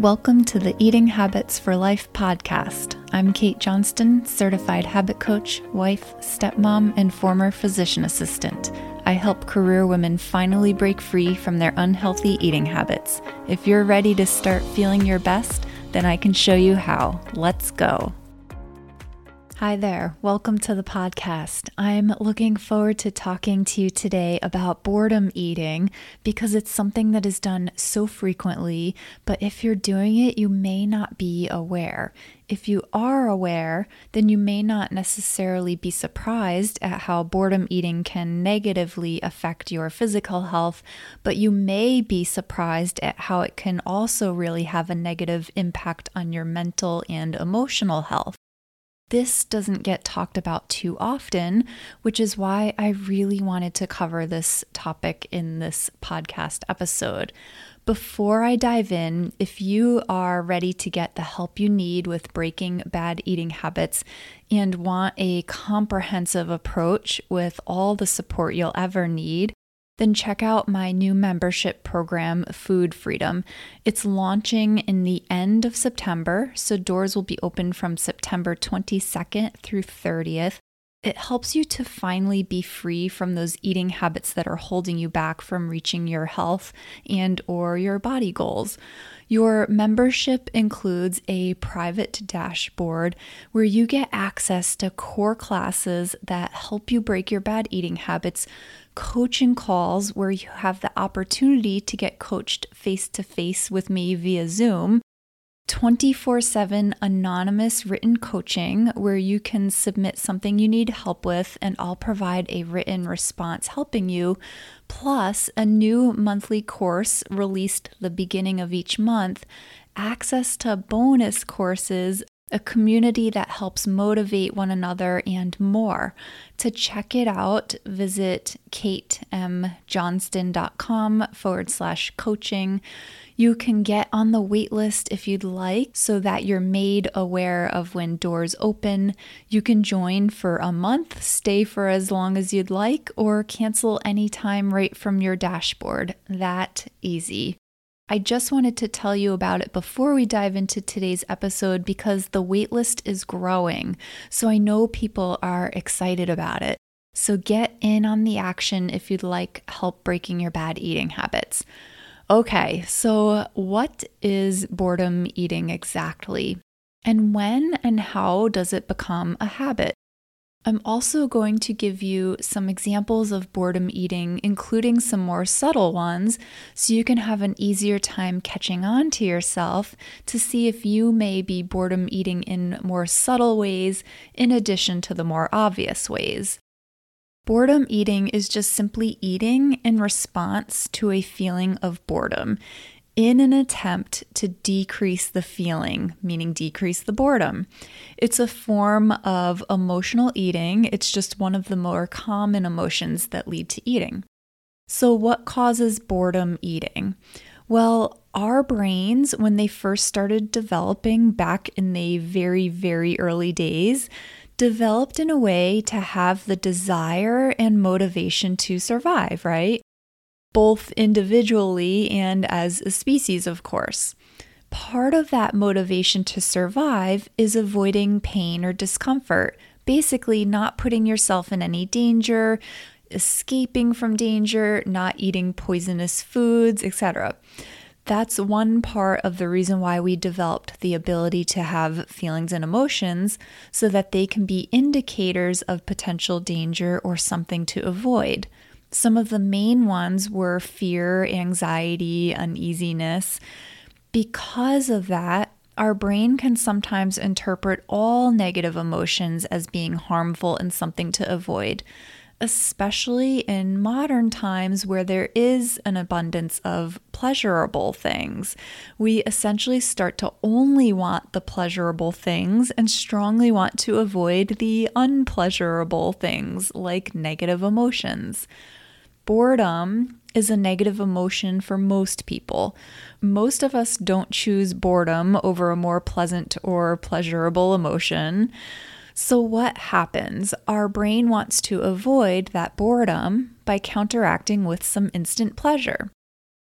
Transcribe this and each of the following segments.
Welcome to the Eating Habits for Life podcast. I'm Kate Johnston, certified habit coach, wife, stepmom, and former physician assistant. I help career women finally break free from their unhealthy eating habits. If you're ready to start feeling your best, then I can show you how. Let's go. Hi there. Welcome to the podcast. I'm looking forward to talking to you today about boredom eating because it's something that is done so frequently, but if you're doing it, you may not be aware. If you are aware, then you may not necessarily be surprised at how boredom eating can negatively affect your physical health, but you may be surprised at how it can also really have a negative impact on your mental and emotional health. This doesn't get talked about too often, which is why I really wanted to cover this topic in this podcast episode. Before I dive in, if you are ready to get the help you need with breaking bad eating habits and want a comprehensive approach with all the support you'll ever need, then check out my new membership program, Food Freedom. It's launching in the end of September, so doors will be open from September 22nd through 30th. It helps you to finally be free from those eating habits that are holding you back from reaching your health and or your body goals. Your membership includes a private dashboard where you get access to core classes that help you break your bad eating habits coaching calls where you have the opportunity to get coached face to face with me via Zoom. 24 7 anonymous written coaching where you can submit something you need help with, and I'll provide a written response helping you, plus a new monthly course released the beginning of each month, access to bonus courses a community that helps motivate one another, and more. To check it out, visit katemjohnston.com forward slash coaching. You can get on the waitlist if you'd like so that you're made aware of when doors open. You can join for a month, stay for as long as you'd like, or cancel anytime right from your dashboard. That easy. I just wanted to tell you about it before we dive into today's episode because the waitlist is growing. So I know people are excited about it. So get in on the action if you'd like help breaking your bad eating habits. Okay, so what is boredom eating exactly? And when and how does it become a habit? I'm also going to give you some examples of boredom eating, including some more subtle ones, so you can have an easier time catching on to yourself to see if you may be boredom eating in more subtle ways in addition to the more obvious ways. Boredom eating is just simply eating in response to a feeling of boredom in an attempt to decrease the feeling, meaning decrease the boredom. It's a form of emotional eating, it's just one of the more common emotions that lead to eating. So, what causes boredom eating? Well, our brains, when they first started developing back in the very, very early days, developed in a way to have the desire and motivation to survive, right? Both individually and as a species, of course. Part of that motivation to survive is avoiding pain or discomfort, basically, not putting yourself in any danger, escaping from danger, not eating poisonous foods, etc. That's one part of the reason why we developed the ability to have feelings and emotions so that they can be indicators of potential danger or something to avoid. Some of the main ones were fear, anxiety, uneasiness. Because of that, our brain can sometimes interpret all negative emotions as being harmful and something to avoid, especially in modern times where there is an abundance of pleasurable things. We essentially start to only want the pleasurable things and strongly want to avoid the unpleasurable things like negative emotions. Boredom is a negative emotion for most people. Most of us don't choose boredom over a more pleasant or pleasurable emotion. So, what happens? Our brain wants to avoid that boredom by counteracting with some instant pleasure.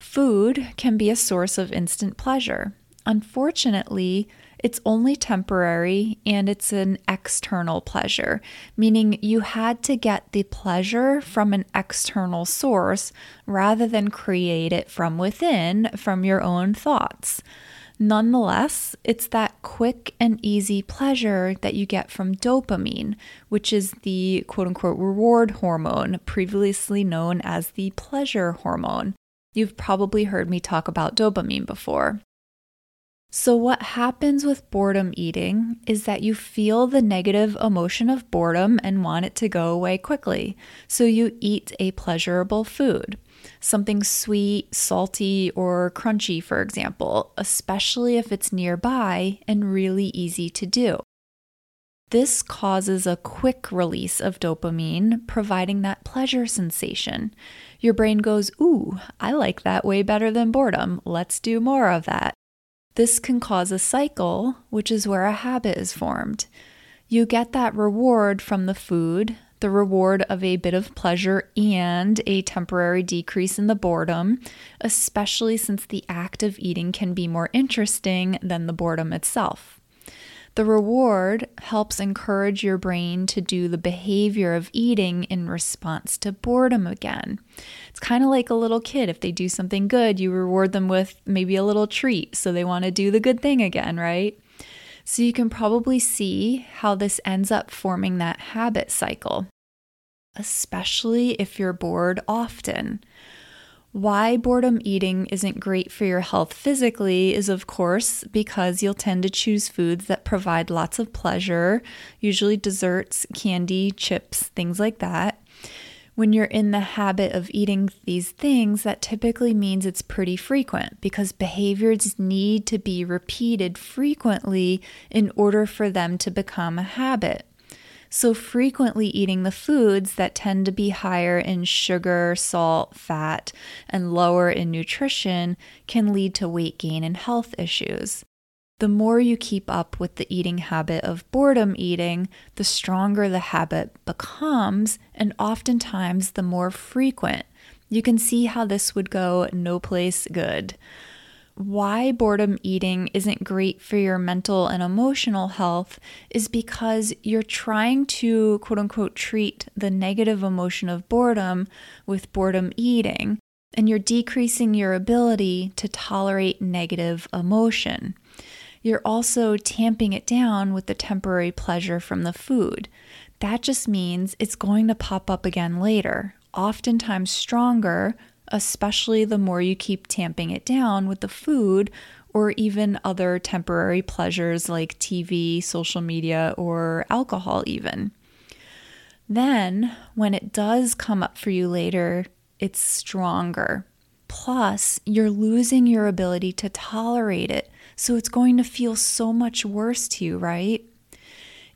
Food can be a source of instant pleasure. Unfortunately, it's only temporary and it's an external pleasure, meaning you had to get the pleasure from an external source rather than create it from within from your own thoughts. Nonetheless, it's that quick and easy pleasure that you get from dopamine, which is the quote unquote reward hormone, previously known as the pleasure hormone. You've probably heard me talk about dopamine before. So, what happens with boredom eating is that you feel the negative emotion of boredom and want it to go away quickly. So, you eat a pleasurable food something sweet, salty, or crunchy, for example, especially if it's nearby and really easy to do. This causes a quick release of dopamine, providing that pleasure sensation. Your brain goes, Ooh, I like that way better than boredom. Let's do more of that. This can cause a cycle, which is where a habit is formed. You get that reward from the food, the reward of a bit of pleasure and a temporary decrease in the boredom, especially since the act of eating can be more interesting than the boredom itself. The reward helps encourage your brain to do the behavior of eating in response to boredom again. It's kind of like a little kid. If they do something good, you reward them with maybe a little treat so they want to do the good thing again, right? So you can probably see how this ends up forming that habit cycle, especially if you're bored often. Why boredom eating isn't great for your health physically is, of course, because you'll tend to choose foods that provide lots of pleasure, usually desserts, candy, chips, things like that when you're in the habit of eating these things, that typically means it's pretty frequent because behaviors need to be repeated frequently in order for them to become a habit. So, frequently eating the foods that tend to be higher in sugar, salt, fat, and lower in nutrition can lead to weight gain and health issues. The more you keep up with the eating habit of boredom eating, the stronger the habit becomes, and oftentimes the more frequent. You can see how this would go no place good. Why boredom eating isn't great for your mental and emotional health is because you're trying to quote unquote treat the negative emotion of boredom with boredom eating, and you're decreasing your ability to tolerate negative emotion you're also tamping it down with the temporary pleasure from the food. That just means it's going to pop up again later, oftentimes stronger, especially the more you keep tamping it down with the food or even other temporary pleasures like TV, social media, or alcohol, even. Then, when it does come up for you later, it's stronger. Plus, you're losing your ability to tolerate it so it's going to feel so much worse to you, right?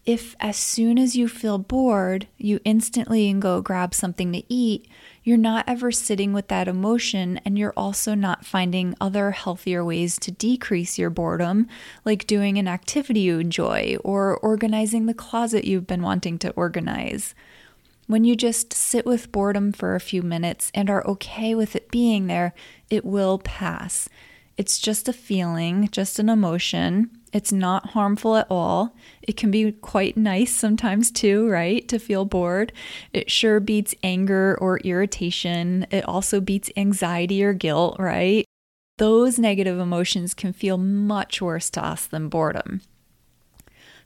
If as soon as you feel bored, you instantly go grab something to eat, you're not ever sitting with that emotion and you're also not finding other healthier ways to decrease your boredom, like doing an activity you enjoy or organizing the closet you've been wanting to organize. When you just sit with boredom for a few minutes and are okay with it being there, it will pass. It's just a feeling, just an emotion. It's not harmful at all. It can be quite nice sometimes too, right? To feel bored. It sure beats anger or irritation. It also beats anxiety or guilt, right? Those negative emotions can feel much worse to us than boredom.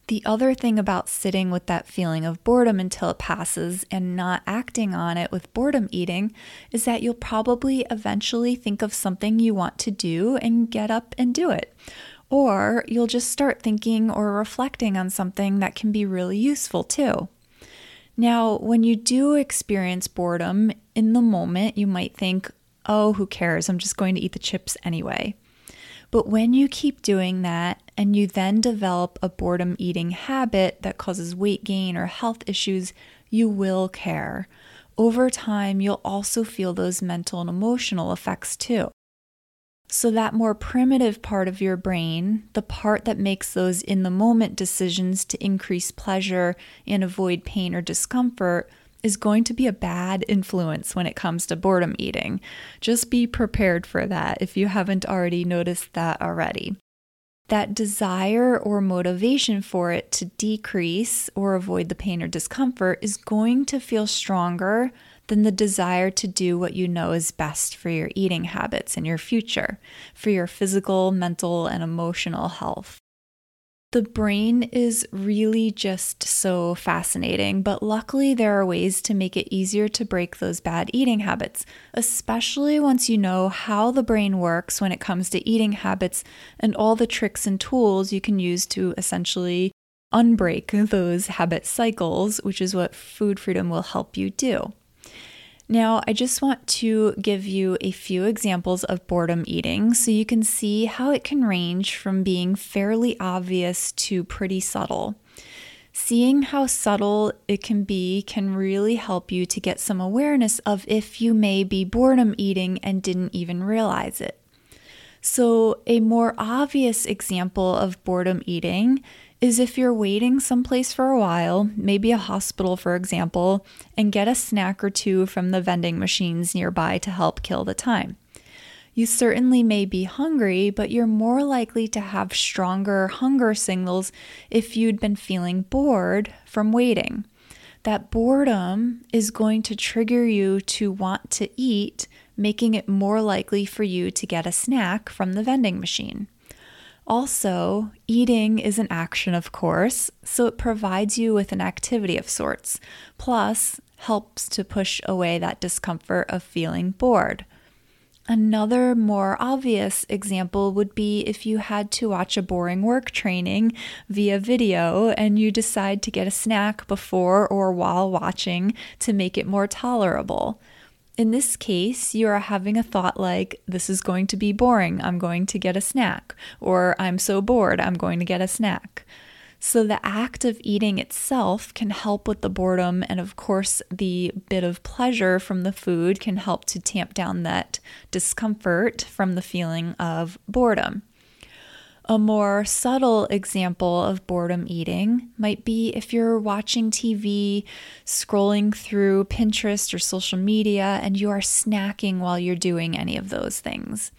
The other thing about sitting with that feeling of boredom until it passes and not acting on it with boredom eating is that you'll probably eventually think of something you want to do and get up and do it. Or you'll just start thinking or reflecting on something that can be really useful too. Now, when you do experience boredom in the moment, you might think, oh, who cares? I'm just going to eat the chips anyway. But when you keep doing that and you then develop a boredom eating habit that causes weight gain or health issues, you will care. Over time, you'll also feel those mental and emotional effects too. So, that more primitive part of your brain, the part that makes those in the moment decisions to increase pleasure and avoid pain or discomfort, is going to be a bad influence when it comes to boredom eating. Just be prepared for that if you haven't already noticed that already. that desire or motivation for it to decrease or avoid the pain or discomfort is going to feel stronger than the desire to do what you know is best for your eating habits in your future, for your physical, mental, and emotional health. The brain is really just so fascinating, but luckily there are ways to make it easier to break those bad eating habits, especially once you know how the brain works when it comes to eating habits and all the tricks and tools you can use to essentially unbreak those habit cycles, which is what food freedom will help you do. Now, I just want to give you a few examples of boredom eating so you can see how it can range from being fairly obvious to pretty subtle. Seeing how subtle it can be can really help you to get some awareness of if you may be boredom eating and didn't even realize it. So, a more obvious example of boredom eating is if you're waiting someplace for a while, maybe a hospital, for example, and get a snack or two from the vending machines nearby to help kill the time. You certainly may be hungry, but you're more likely to have stronger hunger signals if you'd been feeling bored from waiting. That boredom is going to trigger you to want to eat, making it more likely for you to get a snack from the vending machine. Also, eating is an action, of course, so it provides you with an activity of sorts, plus, helps to push away that discomfort of feeling bored. Another more obvious example would be if you had to watch a boring work training via video and you decide to get a snack before or while watching to make it more tolerable. In this case, you are having a thought like, This is going to be boring, I'm going to get a snack, or I'm so bored, I'm going to get a snack. So, the act of eating itself can help with the boredom, and of course, the bit of pleasure from the food can help to tamp down that discomfort from the feeling of boredom. A more subtle example of boredom eating might be if you're watching TV, scrolling through Pinterest or social media, and you are snacking while you're doing any of those things.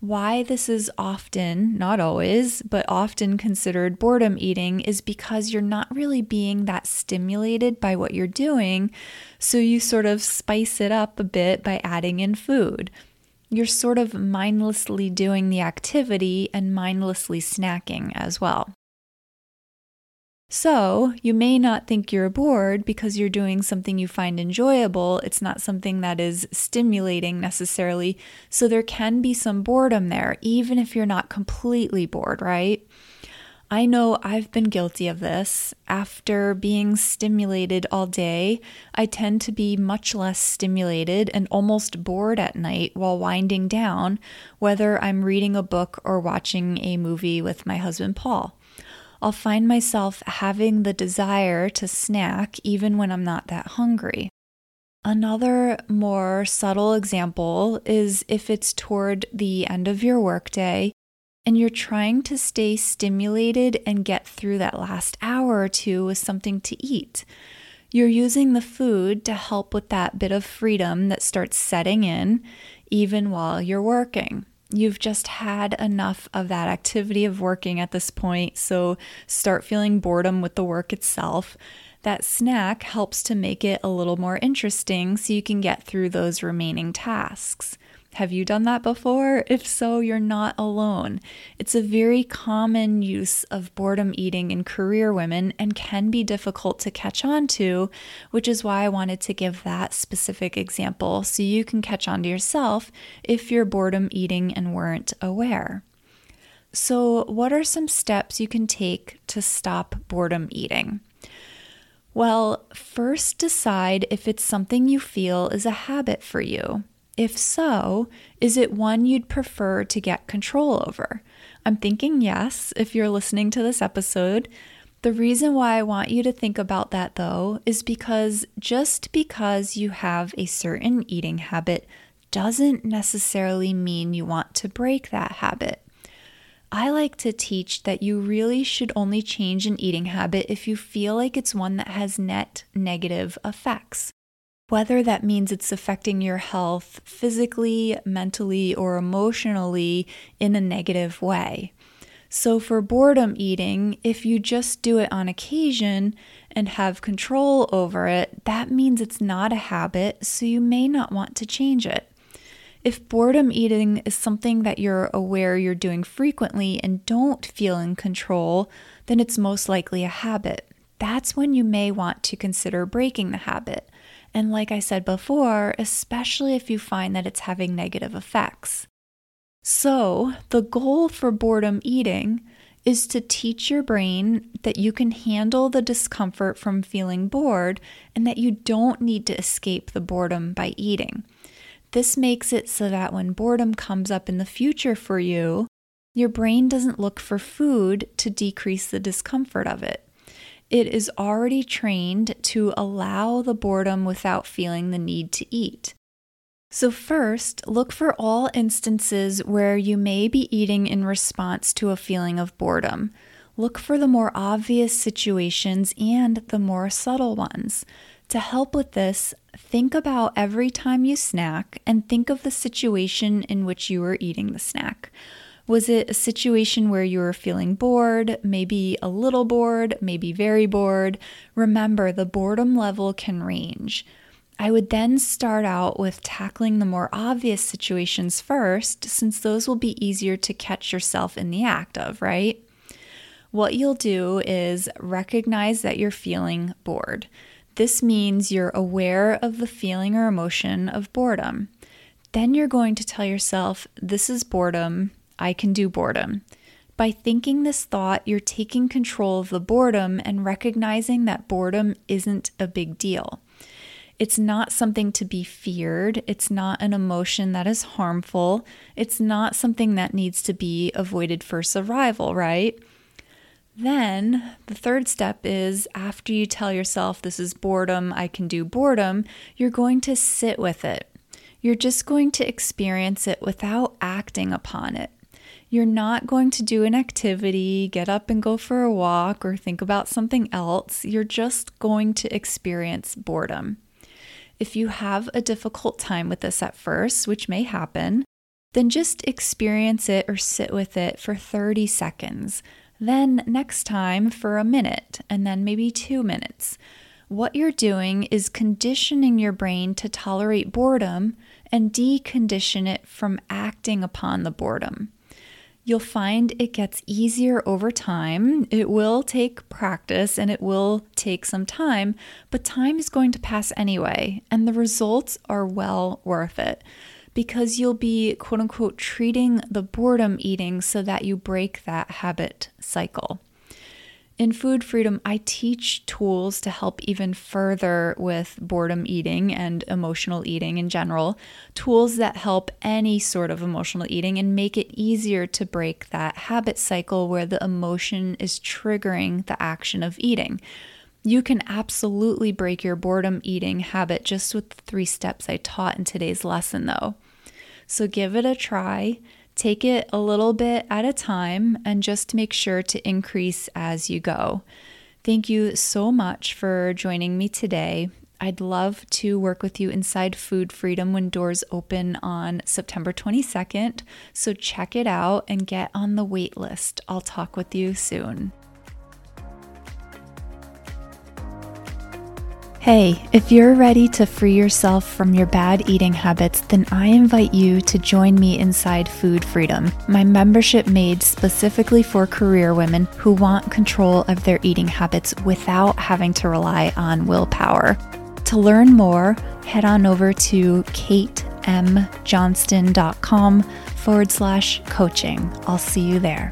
Why this is often, not always, but often considered boredom eating is because you're not really being that stimulated by what you're doing. So you sort of spice it up a bit by adding in food you're sort of mindlessly doing the activity and mindlessly snacking as well. So, you may not think you're bored because you're doing something you find enjoyable. It's not something that is stimulating necessarily. So, there can be some boredom there, even if you're not completely bored, right? I know I've been guilty of this. After being stimulated all day, I tend to be much less stimulated and almost bored at night while winding down, whether I'm reading a book or watching a movie with my husband Paul. I'll find myself having the desire to snack even when I'm not that hungry. Another more subtle example is if it's toward the end of your workday and you're trying to stay stimulated and get through that last hour or two with something to eat. You're using the food to help with that bit of freedom that starts setting in even while you're working. You've just had enough of that activity of working at this point, so start feeling boredom with the work itself. That snack helps to make it a little more interesting so you can get through those remaining tasks. Have you done that before? If so, you're not alone. It's a very common use of boredom eating in career women and can be difficult to catch on to, which is why I wanted to give that specific example so you can catch on to yourself if you're boredom eating and weren't aware. So, what are some steps you can take to stop boredom eating? Well, first decide if it's something you feel is a habit for you. If so, is it one you'd prefer to get control over? I'm thinking yes, if you're listening to this episode. The reason why I want you to think about that though is because just because you have a certain eating habit doesn't necessarily mean you want to break that habit. I like to teach that you really should only change an eating habit if you feel like it's one that has net negative effects whether that means it's affecting your health physically, mentally, or emotionally in a negative way. So, for boredom eating, if you just do it on occasion and have control over it, that means it's not a habit, so you may not want to change it. If boredom eating is something that you're aware you're doing frequently and don't feel in control, then it's most likely a habit. That's when you may want to consider breaking the habit. And like I said before, especially if you find that it's having negative effects. So, the goal for boredom eating is to teach your brain that you can handle the discomfort from feeling bored and that you don't need to escape the boredom by eating. This makes it so that when boredom comes up in the future for you, your brain doesn't look for food to decrease the discomfort of it. It is already trained to allow the boredom without feeling the need to eat. So, first, look for all instances where you may be eating in response to a feeling of boredom. Look for the more obvious situations and the more subtle ones. To help with this, think about every time you snack and think of the situation in which you were eating the snack. Was it a situation where you were feeling bored, maybe a little bored, maybe very bored? Remember, the boredom level can range. I would then start out with tackling the more obvious situations first, since those will be easier to catch yourself in the act of, right? What you'll do is recognize that you're feeling bored. This means you're aware of the feeling or emotion of boredom. Then you're going to tell yourself, This is boredom. I can do boredom. By thinking this thought, you're taking control of the boredom and recognizing that boredom isn't a big deal. It's not something to be feared. It's not an emotion that is harmful. It's not something that needs to be avoided for survival, right? Then the third step is after you tell yourself this is boredom, I can do boredom, you're going to sit with it. You're just going to experience it without acting upon it. You're not going to do an activity, get up and go for a walk, or think about something else. You're just going to experience boredom. If you have a difficult time with this at first, which may happen, then just experience it or sit with it for 30 seconds. Then, next time, for a minute, and then maybe two minutes. What you're doing is conditioning your brain to tolerate boredom and decondition it from acting upon the boredom. You'll find it gets easier over time. It will take practice and it will take some time, but time is going to pass anyway, and the results are well worth it because you'll be quote unquote treating the boredom eating so that you break that habit cycle. In Food Freedom, I teach tools to help even further with boredom eating and emotional eating in general, tools that help any sort of emotional eating and make it easier to break that habit cycle where the emotion is triggering the action of eating. You can absolutely break your boredom eating habit just with the three steps I taught in today's lesson, though. So give it a try. Take it a little bit at a time and just make sure to increase as you go. Thank you so much for joining me today. I'd love to work with you inside Food Freedom when doors open on September 22nd. So check it out and get on the wait list. I'll talk with you soon. Hey, if you're ready to free yourself from your bad eating habits, then I invite you to join me inside Food Freedom, my membership made specifically for career women who want control of their eating habits without having to rely on willpower. To learn more, head on over to katemjohnston.com forward slash coaching. I'll see you there.